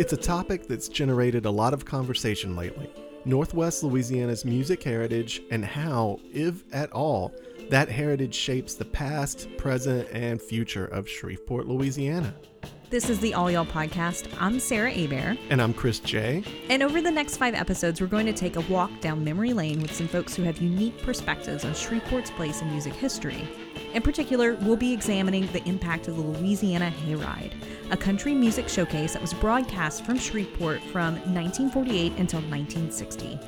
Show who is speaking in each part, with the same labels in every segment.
Speaker 1: It's a topic that's generated a lot of conversation lately Northwest Louisiana's music heritage and how, if at all, that heritage shapes the past, present, and future of Shreveport, Louisiana.
Speaker 2: This is the All Y'all podcast. I'm Sara Hebert.
Speaker 1: And I'm Chris J.
Speaker 2: And over the next five episodes, we're going to take a walk down memory lane with some folks who have unique perspectives on Shreveport's place in music history. In particular, we'll be examining the impact of the Louisiana Hayride, a country music showcase that was broadcast from Shreveport from 1948 until 1960.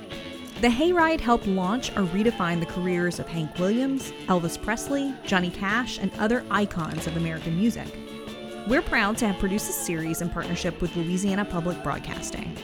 Speaker 2: The Hayride helped launch or redefine the careers of Hank Williams, Elvis Presley, Johnny Cash, and other icons of American music. We're proud to have produced this series in partnership with Louisiana Public Broadcasting.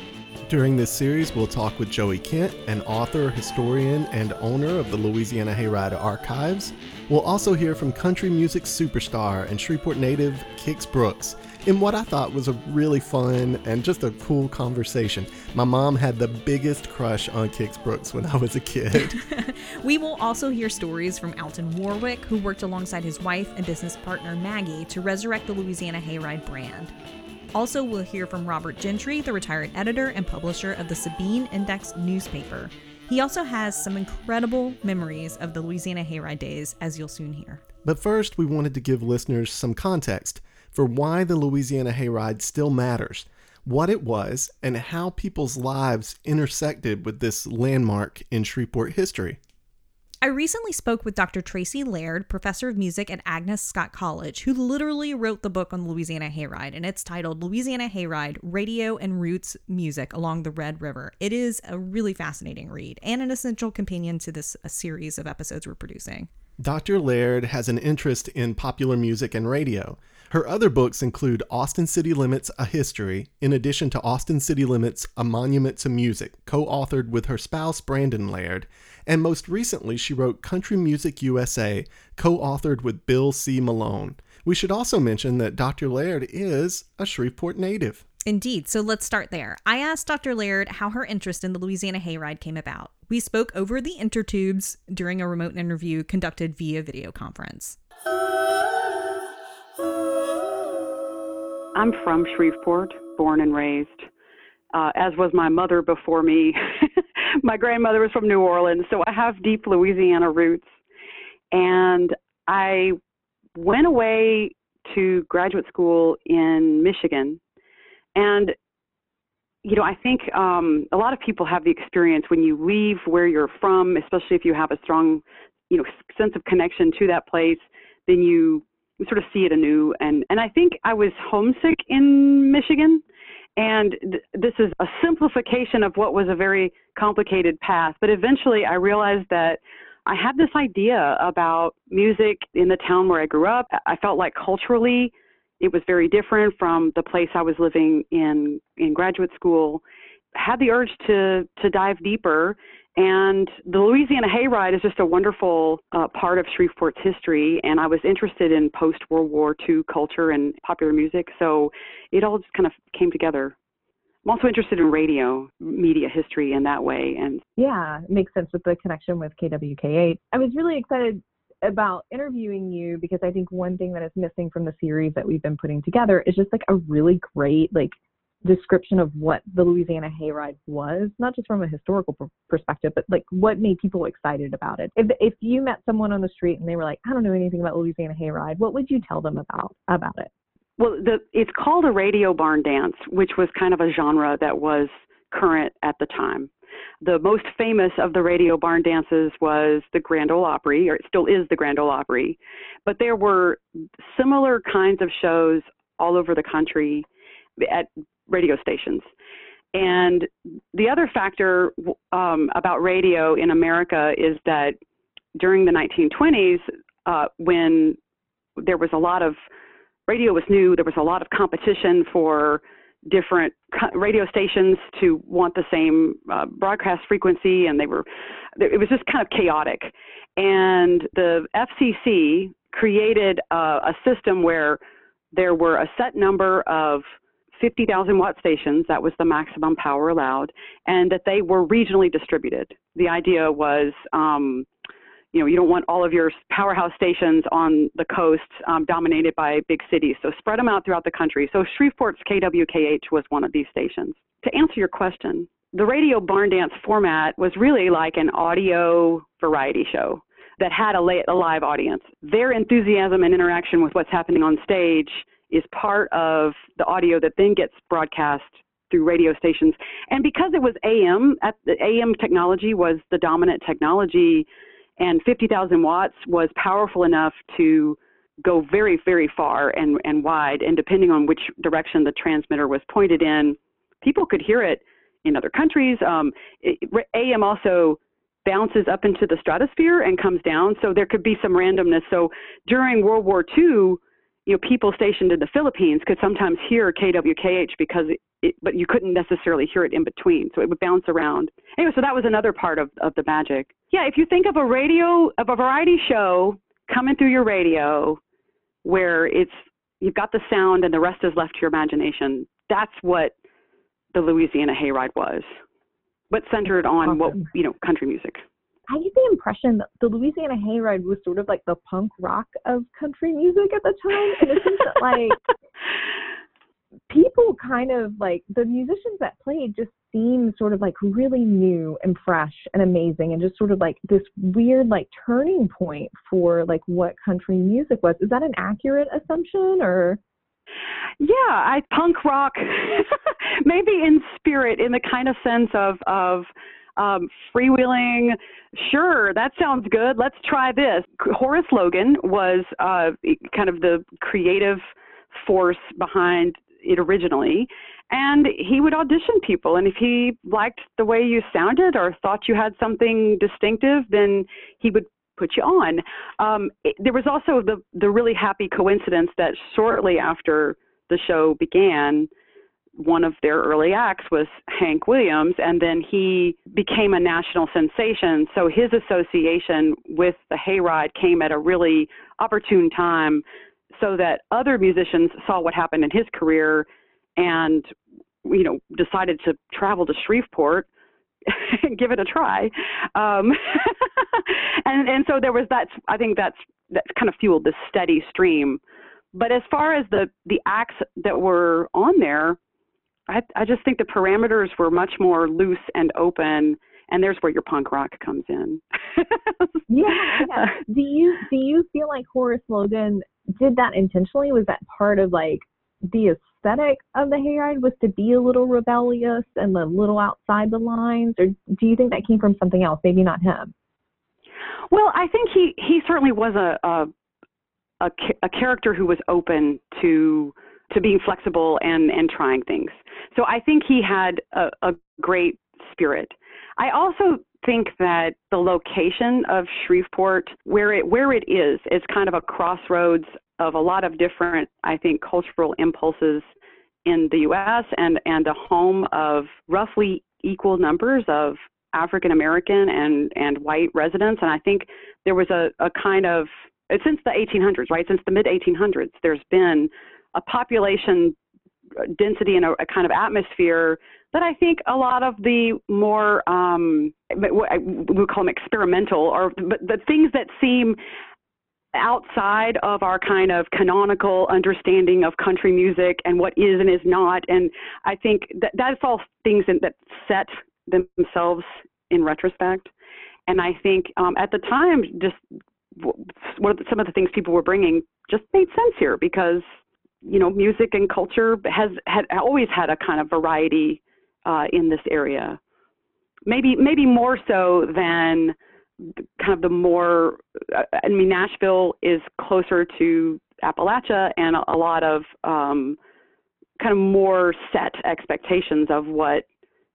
Speaker 1: During this series, we'll talk with Joey Kent, an author, historian, and owner of the Louisiana Hayride Archives. We'll also hear from country music superstar and Shreveport native Kix Brooks in what I thought was a really fun and just a cool conversation. My mom had the biggest crush on Kix Brooks when I was a kid.
Speaker 2: we will also hear stories from Alton Warwick, who worked alongside his wife and business partner Maggie to resurrect the Louisiana Hayride brand. Also, we'll hear from Robert Gentry, the retired editor and publisher of the Sabine Index newspaper. He also has some incredible memories of the Louisiana Hayride days, as you'll soon hear.
Speaker 1: But first, we wanted to give listeners some context for why the Louisiana Hayride still matters, what it was, and how people's lives intersected with this landmark in Shreveport history.
Speaker 2: I recently spoke with Dr. Tracey Laird, professor of music at Agnes Scott College, who literally wrote the book on the Louisiana Hayride, and it's titled Louisiana Hayride Radio and Roots Music Along the Red River. It is a really fascinating read and an essential companion to this series of episodes we're producing.
Speaker 1: Dr. Laird has an interest in popular music and radio. Her other books include Austin City Limits A History, in addition to Austin City Limits A Monument to Music, co authored with her spouse Brandon Laird. And most recently, she wrote Country Music USA, co authored with Bill C. Malone. We should also mention that Dr. Laird is a Shreveport native.
Speaker 2: Indeed. So let's start there. I asked Dr. Laird how her interest in the Louisiana Hayride came about. We spoke over the intertubes during a remote interview conducted via video conference.
Speaker 3: I'm from Shreveport, born and raised, uh, as was my mother before me. my grandmother was from New Orleans, so I have deep Louisiana roots. And I went away to graduate school in Michigan. And, you know, I think um, a lot of people have the experience when you leave where you're from, especially if you have a strong, you know, sense of connection to that place, then you sort of see it anew. And and I think I was homesick in Michigan, and th- this is a simplification of what was a very complicated path. But eventually, I realized that I had this idea about music in the town where I grew up. I felt like culturally, it was very different from the place I was living in in graduate school. Had the urge to to dive deeper and the Louisiana Hayride is just a wonderful uh, part of Shreveport's history. And I was interested in post World War II culture and popular music. So it all just kind of came together. I'm also interested in radio, media history in that way. And
Speaker 4: yeah, it makes sense with the connection with KWKH. I was really excited about interviewing you because I think one thing that is missing from the series that we've been putting together is just like a really great, like, description of what the Louisiana Hayride was, not just from a historical perspective, but like what made people excited about it. If if you met someone on the street and they were like, I don't know anything about Louisiana Hayride, what would you tell them about about it?
Speaker 3: Well, the, it's called a radio barn dance, which was kind of a genre that was current at the time. The most famous of the radio barn dances was the Grand Ole Opry, or it still is the Grand Ole Opry. But there were similar kinds of shows all over the country at radio stations. And the other factor um, about radio in America is that during the 1920s, uh, when there was a lot of radio was new, there was a lot of competition for different radio stations to want the same uh, broadcast frequency, and they were it was just kind of chaotic. And the FCC created a, a system where there were a set number of 50,000 watt stations, that was the maximum power allowed, and that they were regionally distributed. The idea was, um, you know, you don't want all of your powerhouse stations on the coast um, dominated by big cities. So spread them out throughout the country. So Shreveport's KWKH was one of these stations. To answer your question, the radio barn dance format was really like an audio variety show that had a, a live audience. Their enthusiasm and interaction with what's happening on stage is part of the audio that then gets broadcast through radio stations. And because it was AM, at the AM technology was the dominant technology, and 50,000 watts was powerful enough to go very, very far and, and wide. And depending on which direction the transmitter was pointed in, people could hear it in other countries. Um, it, AM also bounces up into the stratosphere and comes down, so there could be some randomness. So during World War II, you know, people stationed in the Philippines could sometimes hear KWKH because it, but you couldn't necessarily hear it in between, so it would bounce around. Anyway, so that was another part of, of the magic. Yeah, if you think of a radio, of a variety show coming through your radio, where it's you've got the sound and the rest is left to your imagination, that's what the Louisiana Hayride was, but centered on awesome. what you know, country music.
Speaker 4: I get the impression that the Louisiana Hayride was sort of like the punk rock of country music at the time, and it seems that like people kind of like the musicians that played just seemed sort of like really new and fresh and amazing and just sort of like this weird like turning point for like what country music was. Is that an accurate assumption or?
Speaker 3: Yeah, I punk rock, maybe in spirit, in the kind of sense of of um, freewheeling. Sure, that sounds good. Let's try this. Horace Logan was uh, kind of the creative force behind it originally. And he would audition people. And if he liked the way you sounded or thought you had something distinctive, then he would put you on. Um, it, there was also the, the really happy coincidence that shortly after the show began, one of their early acts was Hank Williams, and then he became a national sensation. So his association with the Hayride came at a really opportune time so that other musicians saw what happened in his career and you know decided to travel to Shreveport and give it a try um, and and so there was that I think that's that kind of fueled this steady stream but as far as the the acts that were on there I I just think the parameters were much more loose and open and there's where your punk rock comes in.
Speaker 4: yeah, yeah. Do you do you feel like Horace Logan did that intentionally? Was that part of like the aesthetic of the hayride was to be a little rebellious and a little outside the lines, or do you think that came from something else? Maybe not him.
Speaker 3: Well, I think he he certainly was a a, a, a character who was open to to being flexible and and trying things. So I think he had a, a great spirit. I also think that the location of Shreveport, where it where it is, is kind of a crossroads of a lot of different, I think, cultural impulses in the U.S. and and a home of roughly equal numbers of African American and and white residents. And I think there was a, a kind of since the 1800s, right? Since the mid 1800s, there's been a population density and a, a kind of atmosphere that I think a lot of the more um, what we call them experimental, or but the things that seem outside of our kind of canonical understanding of country music and what is and is not. And I think that that's all things that set themselves in retrospect. And I think um, at the time, just what some of the things people were bringing just made sense here because you know music and culture has had always had a kind of variety uh, in this area. Maybe maybe more so than kind of the more. Uh, I mean, Nashville is closer to Appalachia, and a, lot of um, kind of more set expectations of what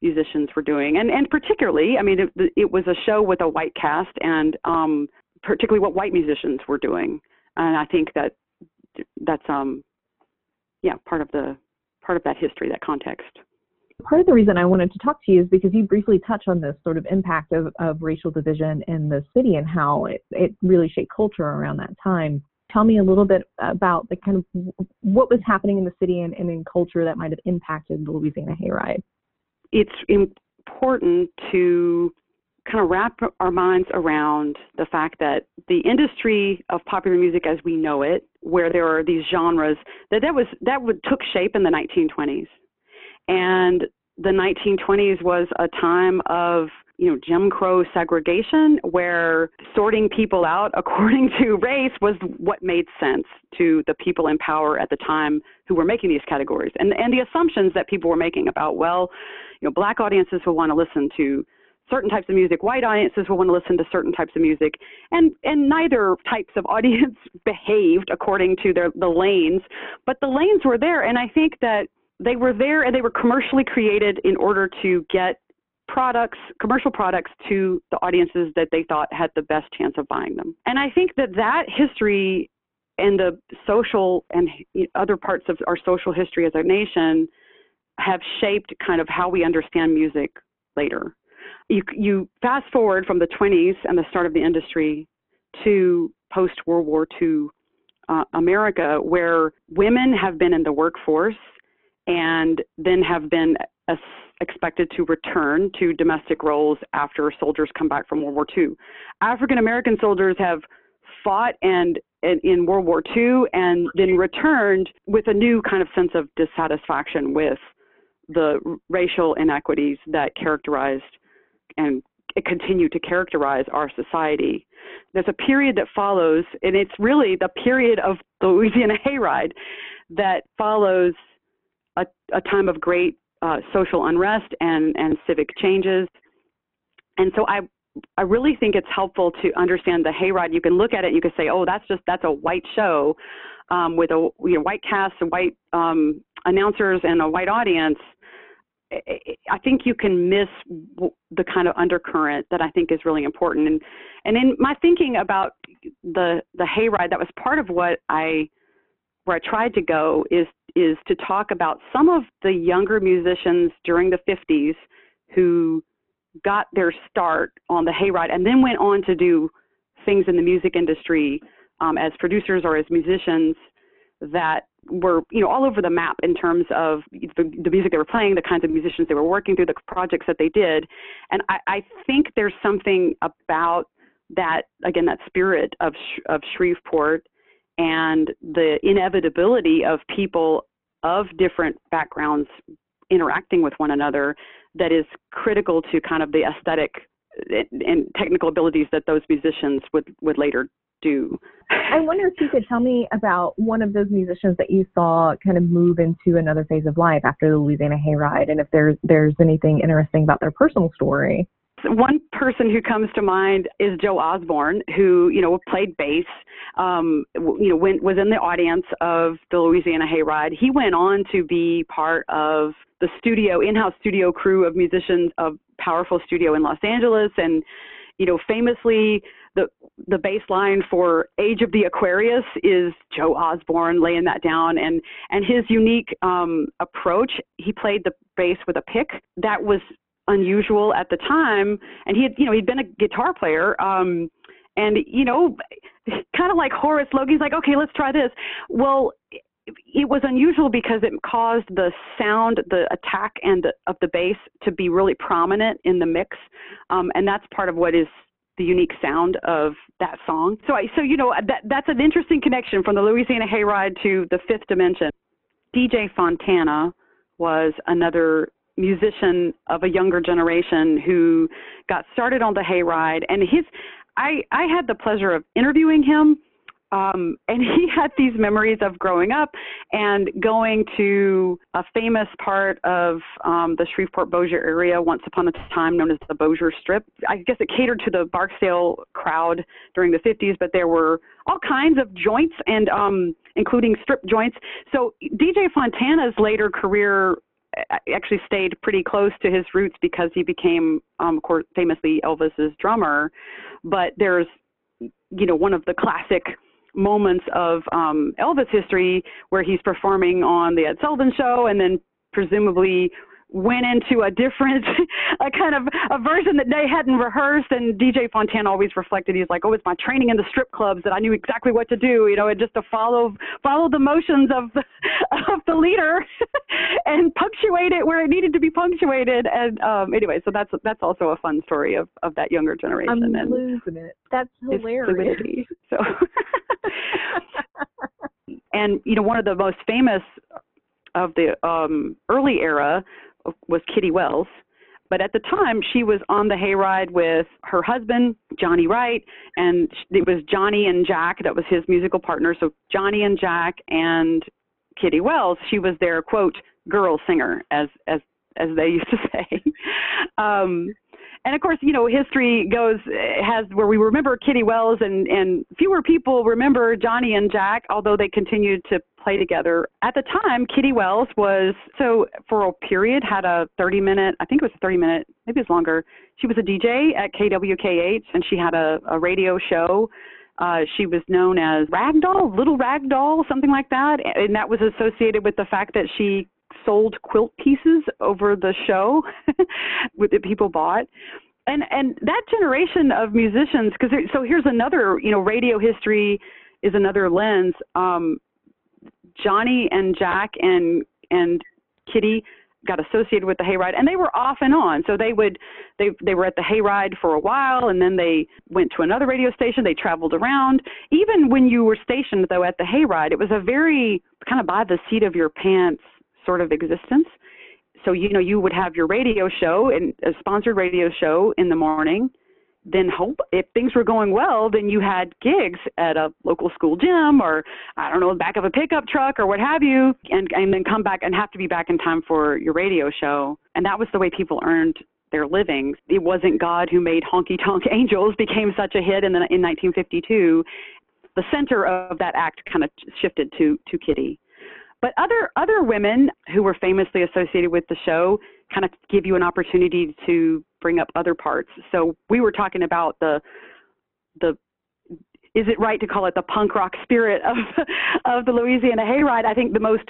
Speaker 3: musicians were doing, and and particularly, I mean, it, it was a show with a white cast, and um, particularly what white musicians were doing, and I think that that's um, yeah, part of the part of that history, that context
Speaker 4: part of the reason I wanted to talk to you is because you briefly touch on this sort of impact of, of racial division in the city and how it, it really shaped culture around that time. Tell me a little bit about the kind of what was happening in the city and, and in culture that might have impacted the Louisiana Hayride.
Speaker 3: It's important to kind of wrap our minds around the fact that the industry of popular music as we know it, where there are these genres, that that was that would took shape in the 1920s, and the 1920s was a time of you know Jim Crow segregation, where sorting people out according to race was what made sense to the people in power at the time who were making these categories, and and the assumptions that people were making about well, you know, black audiences will want to listen to certain types of music, white audiences will want to listen to certain types of music, and and neither types of audience behaved according to their the lanes, but the lanes were there, and I think that they were there and they were commercially created in order to get products, commercial products to the audiences that they thought had the best chance of buying them. And I think that that history and the social and other parts of our social history as a nation have shaped kind of how we understand music later. You, you fast forward from the 20s and the start of the industry to post World War II uh, America, where women have been in the workforce and then have been expected to return to domestic roles after soldiers come back from World War II. African American soldiers have fought and in World War II and then returned with a new kind of sense of dissatisfaction with the racial inequities that characterized and continue to characterize our society. There's a period that follows, and it's really the period of the Louisiana Hayride that follows a, a time of great uh, social unrest and, and civic changes. And so I, I really think it's helpful to understand the hayride. You can look at it you can say, oh, that's just, that's a white show um, with a you know, white cast and white um, announcers and a white audience. I think you can miss the kind of undercurrent that I think is really important. And and in my thinking about the the hayride, that was part of what I where I tried to go is is to talk about some of the younger musicians during the 50s who got their start on the hayride and then went on to do things in the music industry um, as producers or as musicians that were you know all over the map in terms of the, the, music they were playing, the kinds of musicians they were working through, the projects that they did, and I, I think there's something about that again that spirit of of Shreveport and the inevitability of people of different backgrounds interacting with one another that is critical to kind of the aesthetic and technical abilities that those musicians would, would later do.
Speaker 4: I wonder if you could tell me about one of those musicians that you saw kind of move into another phase of life after the Louisiana Hayride, and if there's there's anything interesting about their personal story.
Speaker 3: One person who comes to mind is Joe Osborn, who you know played bass. Um, you know, went, was in the audience of the Louisiana Hayride. He went on to be part of the studio, in-house studio crew of musicians of Powerful Studio in Los Angeles, and you know, famously the the bass line for Age of the Aquarius is Joe Osborn laying that down, and and his unique um, approach. He played the bass with a pick that was unusual at the time. And he had you know he'd been a guitar player um and you know kind of like Horace Logan's like okay let's try this. Well it was unusual because it caused the sound the attack and the, of the bass to be really prominent in the mix. Um and that's part of what is the unique sound of that song. So I so you know that that's an interesting connection from the Louisiana Hayride to the fifth dimension. DJ Fontana was another musician of a younger generation who got started on the hayride and his I I had the pleasure of interviewing him um, and he had these memories of growing up and going to a famous part of um, the Shreveport Bossier area once upon a time known as the Bossier Strip. I guess it catered to the Barksdale crowd during the 50s, but there were all kinds of joints and um, including strip joints. So DJ Fontana's later career actually stayed pretty close to his roots because he became, um, of course, famously Elvis's drummer. But there's, you know, one of the classic moments of um, Elvis history where he's performing on the Ed Sullivan Show, and then presumably went into a different, a kind of a version that they hadn't rehearsed. And DJ Fontana always reflected, he's like, "Oh, it's my training in the strip clubs that I knew exactly what to do, you know, and just to follow follow the motions of the of the leader and punctuate it where it needed to be punctuated." And um, anyway, so that's that's also a fun story of of that younger generation.
Speaker 4: I'm
Speaker 3: and
Speaker 4: losing it. That's hilarious.
Speaker 3: fluidity. So. and you know, one of the most famous of the um, early era was Kitty Wells. But at the time, she was on the hayride with her husband, Johnny Wright, and it was Johnny and Jack that was his musical partner. So Johnny and Jack and Kitty Wells, she was their quote girl singer, as as as they used to say. um, and of course, you know, history goes has where we remember Kitty Wells, and and fewer people remember Johnny and Jack, although they continued to play together. At the time, Kitty Wells was so for a period had a 30 minute, I think it was a 30 minute, maybe it's longer. She was a DJ at KWKH, and she had a, a radio show. Uh, she was known as Ragdoll, Little Ragdoll, something like that, and that was associated with the fact that she sold quilt pieces over the show that people bought. And and that generation of musicians because so here's another you know radio history is another lens. Um johnny and jack and and kitty got associated with the hayride and they were off and on. So they would they they were at the hayride for a while and then they went to another radio station. They traveled around. Even when you were stationed though at the hayride it was a very kind of by the seat of your pants sort of existence. So you know you would have your radio show and a sponsored radio show in the morning. Then hope if things were going well, then you had gigs at a local school gym or I don't know, back of a pickup truck or what have you, and and then come back and have to be back in time for your radio show. And that was the way people earned their livings. It wasn't God who made Honky Tonk Angels became such a hit in the, in 1952. The center of that act kind of shifted to to Kitty. But other other women who were famously associated with the show kind of give you an opportunity to bring up other parts. So we were talking about the the is it right to call it the punk rock spirit of of the Louisiana Hayride? I think the most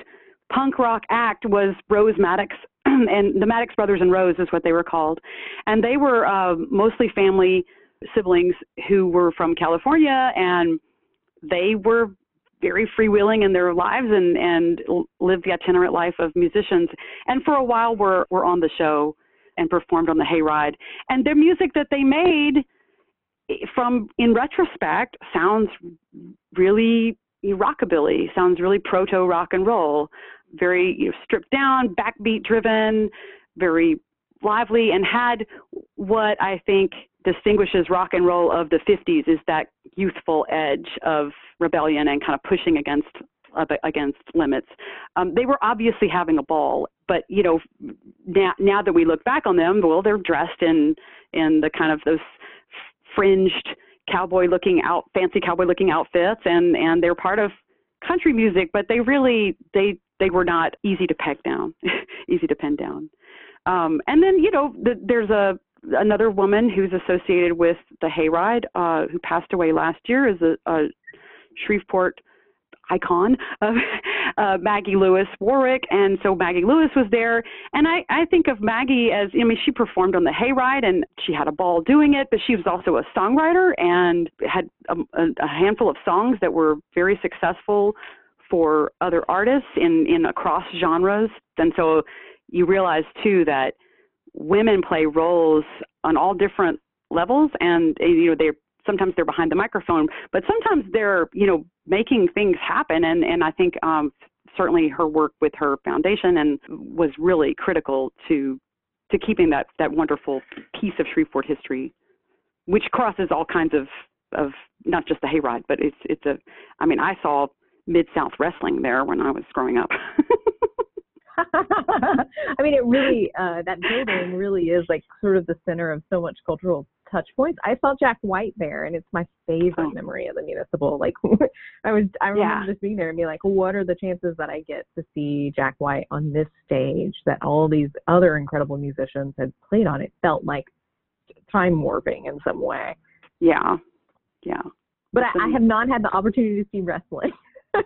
Speaker 3: punk rock act was Rose Maddox, and the Maddox Brothers and Rose is what they were called, and they were uh, mostly family siblings who were from California, and they were very freewheeling in their lives and and live the itinerant life of musicians. And for a while, were were on the show and performed on the Hayride. And their music that they made, from in retrospect, sounds really rockabilly. Sounds really proto rock and roll. Very you know, stripped down, backbeat driven, very lively, and had what I think distinguishes rock and roll of the 50s is that youthful edge of rebellion and kind of pushing against against limits. Um, they were obviously having a ball, but you know, now now that we look back on them, well, they're dressed in in the kind of those fringed cowboy looking out fancy cowboy looking outfits and and they're part of country music but they really they they were not easy to peg down easy to pin down um and then you know the, there's a another woman who's associated with the hayride uh who passed away last year is a, a Shreveport icon of uh, Maggie Lewis Warwick, and so Maggie Lewis was there. And I, I think of Maggie as, I mean, she performed on the Hayride and she had a ball doing it, but she was also a songwriter and had a, a handful of songs that were very successful for other artists in, in across genres. And so you realize too that women play roles on all different levels and you know they're sometimes they're behind the microphone, but sometimes they're, you know, making things happen. And, and I think um, certainly her work with her foundation and was really critical to to keeping that that wonderful piece of Shreveport history, which crosses all kinds of of not just the hayride, but it's it's a. I mean, I saw Mid South wrestling there when I was growing up.
Speaker 4: I mean, it really uh, that building really is like sort of the center of so much cultural touch points. I saw Jack White there, and it's my favorite oh. memory of the municipal. Like, I was, I remember yeah. just being there and being like, what are the chances that I get to see Jack White on this stage that all these other incredible musicians had played on? It felt like time warping in some way.
Speaker 3: Yeah, yeah.
Speaker 4: But I, I have not had the opportunity to see wrestling.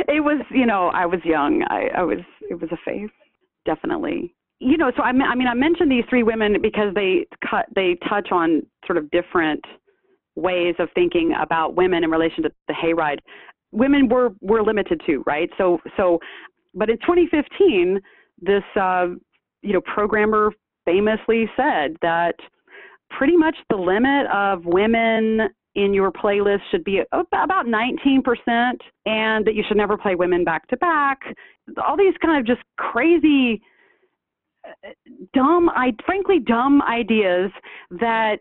Speaker 3: it was, you know, I was young. I, I was, it was a phase, definitely. You know, so I, I mean, I mentioned these three women because they cut, they touch on sort of different ways of thinking about women in relation to the hayride. Women were were limited too, right? So so, but in 2015, this uh, you know programmer famously said that pretty much the limit of women in your playlist should be about 19% and that you should never play women back to back. All these kind of just crazy dumb i frankly dumb ideas that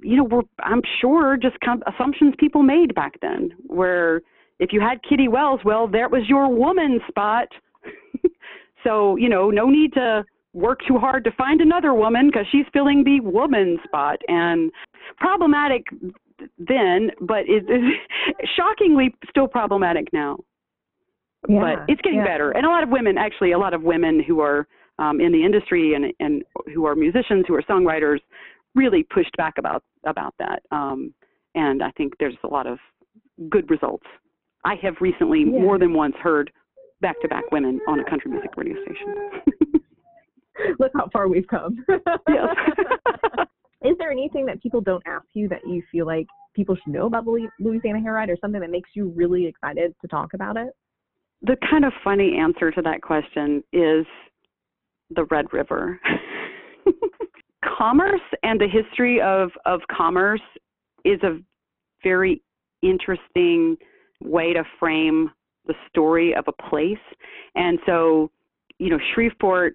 Speaker 3: you know were i'm sure just assumptions people made back then where if you had kitty wells well there was your woman spot. So you know no need to work too hard to find another woman because she's filling the woman spot. And problematic then but is shockingly still problematic now.
Speaker 4: Yeah,
Speaker 3: but it's getting
Speaker 4: yeah.
Speaker 3: better. And a lot of women actually a lot of women who are um, in the industry and and who are musicians who are songwriters really pushed back about about that. Um, and i think there's a lot of good results. I have recently
Speaker 4: Yeah.
Speaker 3: more than once heard back to back women on a country music radio station.
Speaker 4: Look how far we've come.
Speaker 3: yes
Speaker 4: Is there anything that people don't ask you that you feel like people should know about the Louisiana Hayride or something that makes you really excited to talk about it?
Speaker 3: the kind of funny answer to that question is the Red River. commerce and the history of, of commerce is a very interesting way to frame the story of a place. And so, you know, Shreveport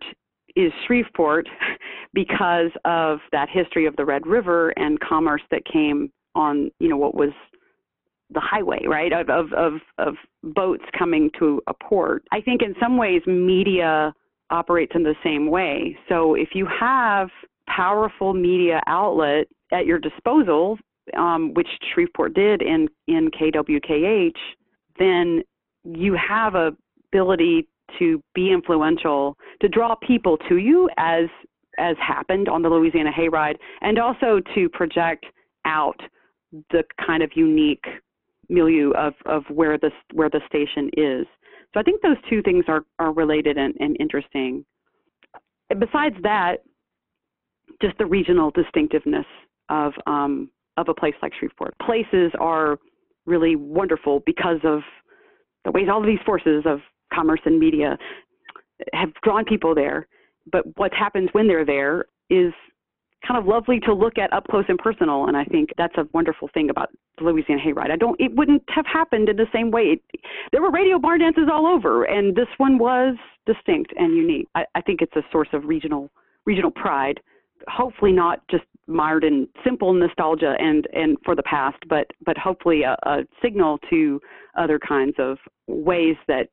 Speaker 3: is Shreveport because of that history of the Red River and commerce that came on, you know, what was the highway, right? Of, of of of boats coming to a port. I think in some ways media operates in the same way. So if you have powerful media outlet at your disposal, um, which Shreveport did in in KWKH, then you have a ability to be influential, to draw people to you as as happened on the Louisiana Hayride, and also to project out the kind of unique milieu of, of where the where the station is. So I think those two things are, are related and, and interesting. Besides that, just the regional distinctiveness of um, of a place like Shreveport. Places are really wonderful because of the ways all of these forces of commerce and media have drawn people there. But what happens when they're there is kind of lovely to look at up close and personal. And I think that's a wonderful thing about the Louisiana Hayride. I don't, it wouldn't have happened in the same way. It, there were radio barn dances all over, and this one was distinct and unique. I, I think it's a source of regional regional pride. Hopefully not just mired in simple nostalgia and and for the past, but but hopefully a, a signal to other kinds of ways that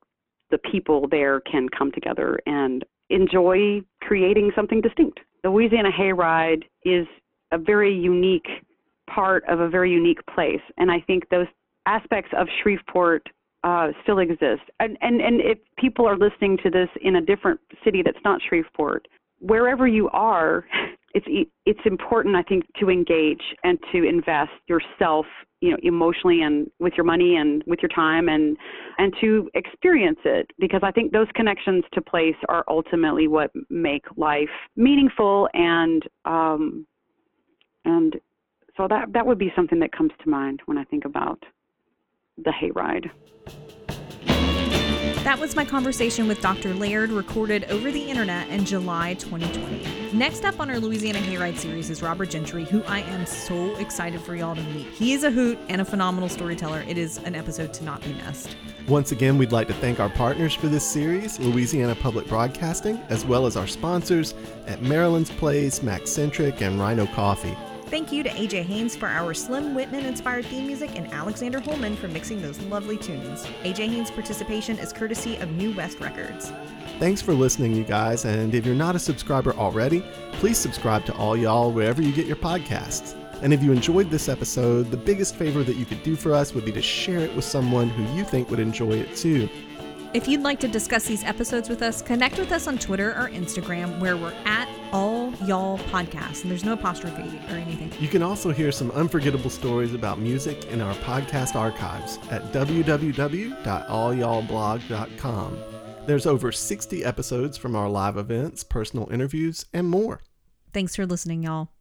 Speaker 3: the people there can come together and enjoy creating something distinct. The Louisiana Hayride is a very unique part of a very unique place, and I think those aspects of Shreveport uh, still exist. And, and and if people are listening to this in a different city that's not Shreveport, wherever you are, it's it's important I think to engage and to invest yourself, you know, emotionally and with your money and with your time and and to experience it because I think those connections to place are ultimately what make life meaningful and um and so that that would be something that comes to mind when I think about the hayride.
Speaker 2: That was my conversation with Dr. Laird, recorded over the internet in July 2020. Next up on our Louisiana Hayride series is Robert Gentry, who I am so excited for y'all to meet. He is a hoot and a phenomenal storyteller. It is an episode to not be missed.
Speaker 1: Once again, we'd like to thank our partners for this series, Louisiana Public Broadcasting, as well as our sponsors at Marilynn's Place, Maccentric, and Rhino Coffee.
Speaker 2: Thank you to AJ Haynes for our Slim Whitman inspired theme music and Alexander Holman for mixing those lovely tunes. AJ Haynes' participation is courtesy of New West Records.
Speaker 1: Thanks for listening, you guys, and if you're not a subscriber already, please subscribe to All Y'all wherever you get your podcasts. And if you enjoyed this episode, the biggest favor that you could do for us would be to share it with someone who you think would enjoy it too.
Speaker 2: If you'd like to discuss these episodes with us, connect with us on Twitter or Instagram where we're at All Y'all Podcast. And there's no apostrophe or anything.
Speaker 1: You can also hear some unforgettable stories about music in our podcast archives at www.allyallblog.com. There's over 60 episodes from our live events, personal interviews, and more.
Speaker 2: Thanks for listening, y'all.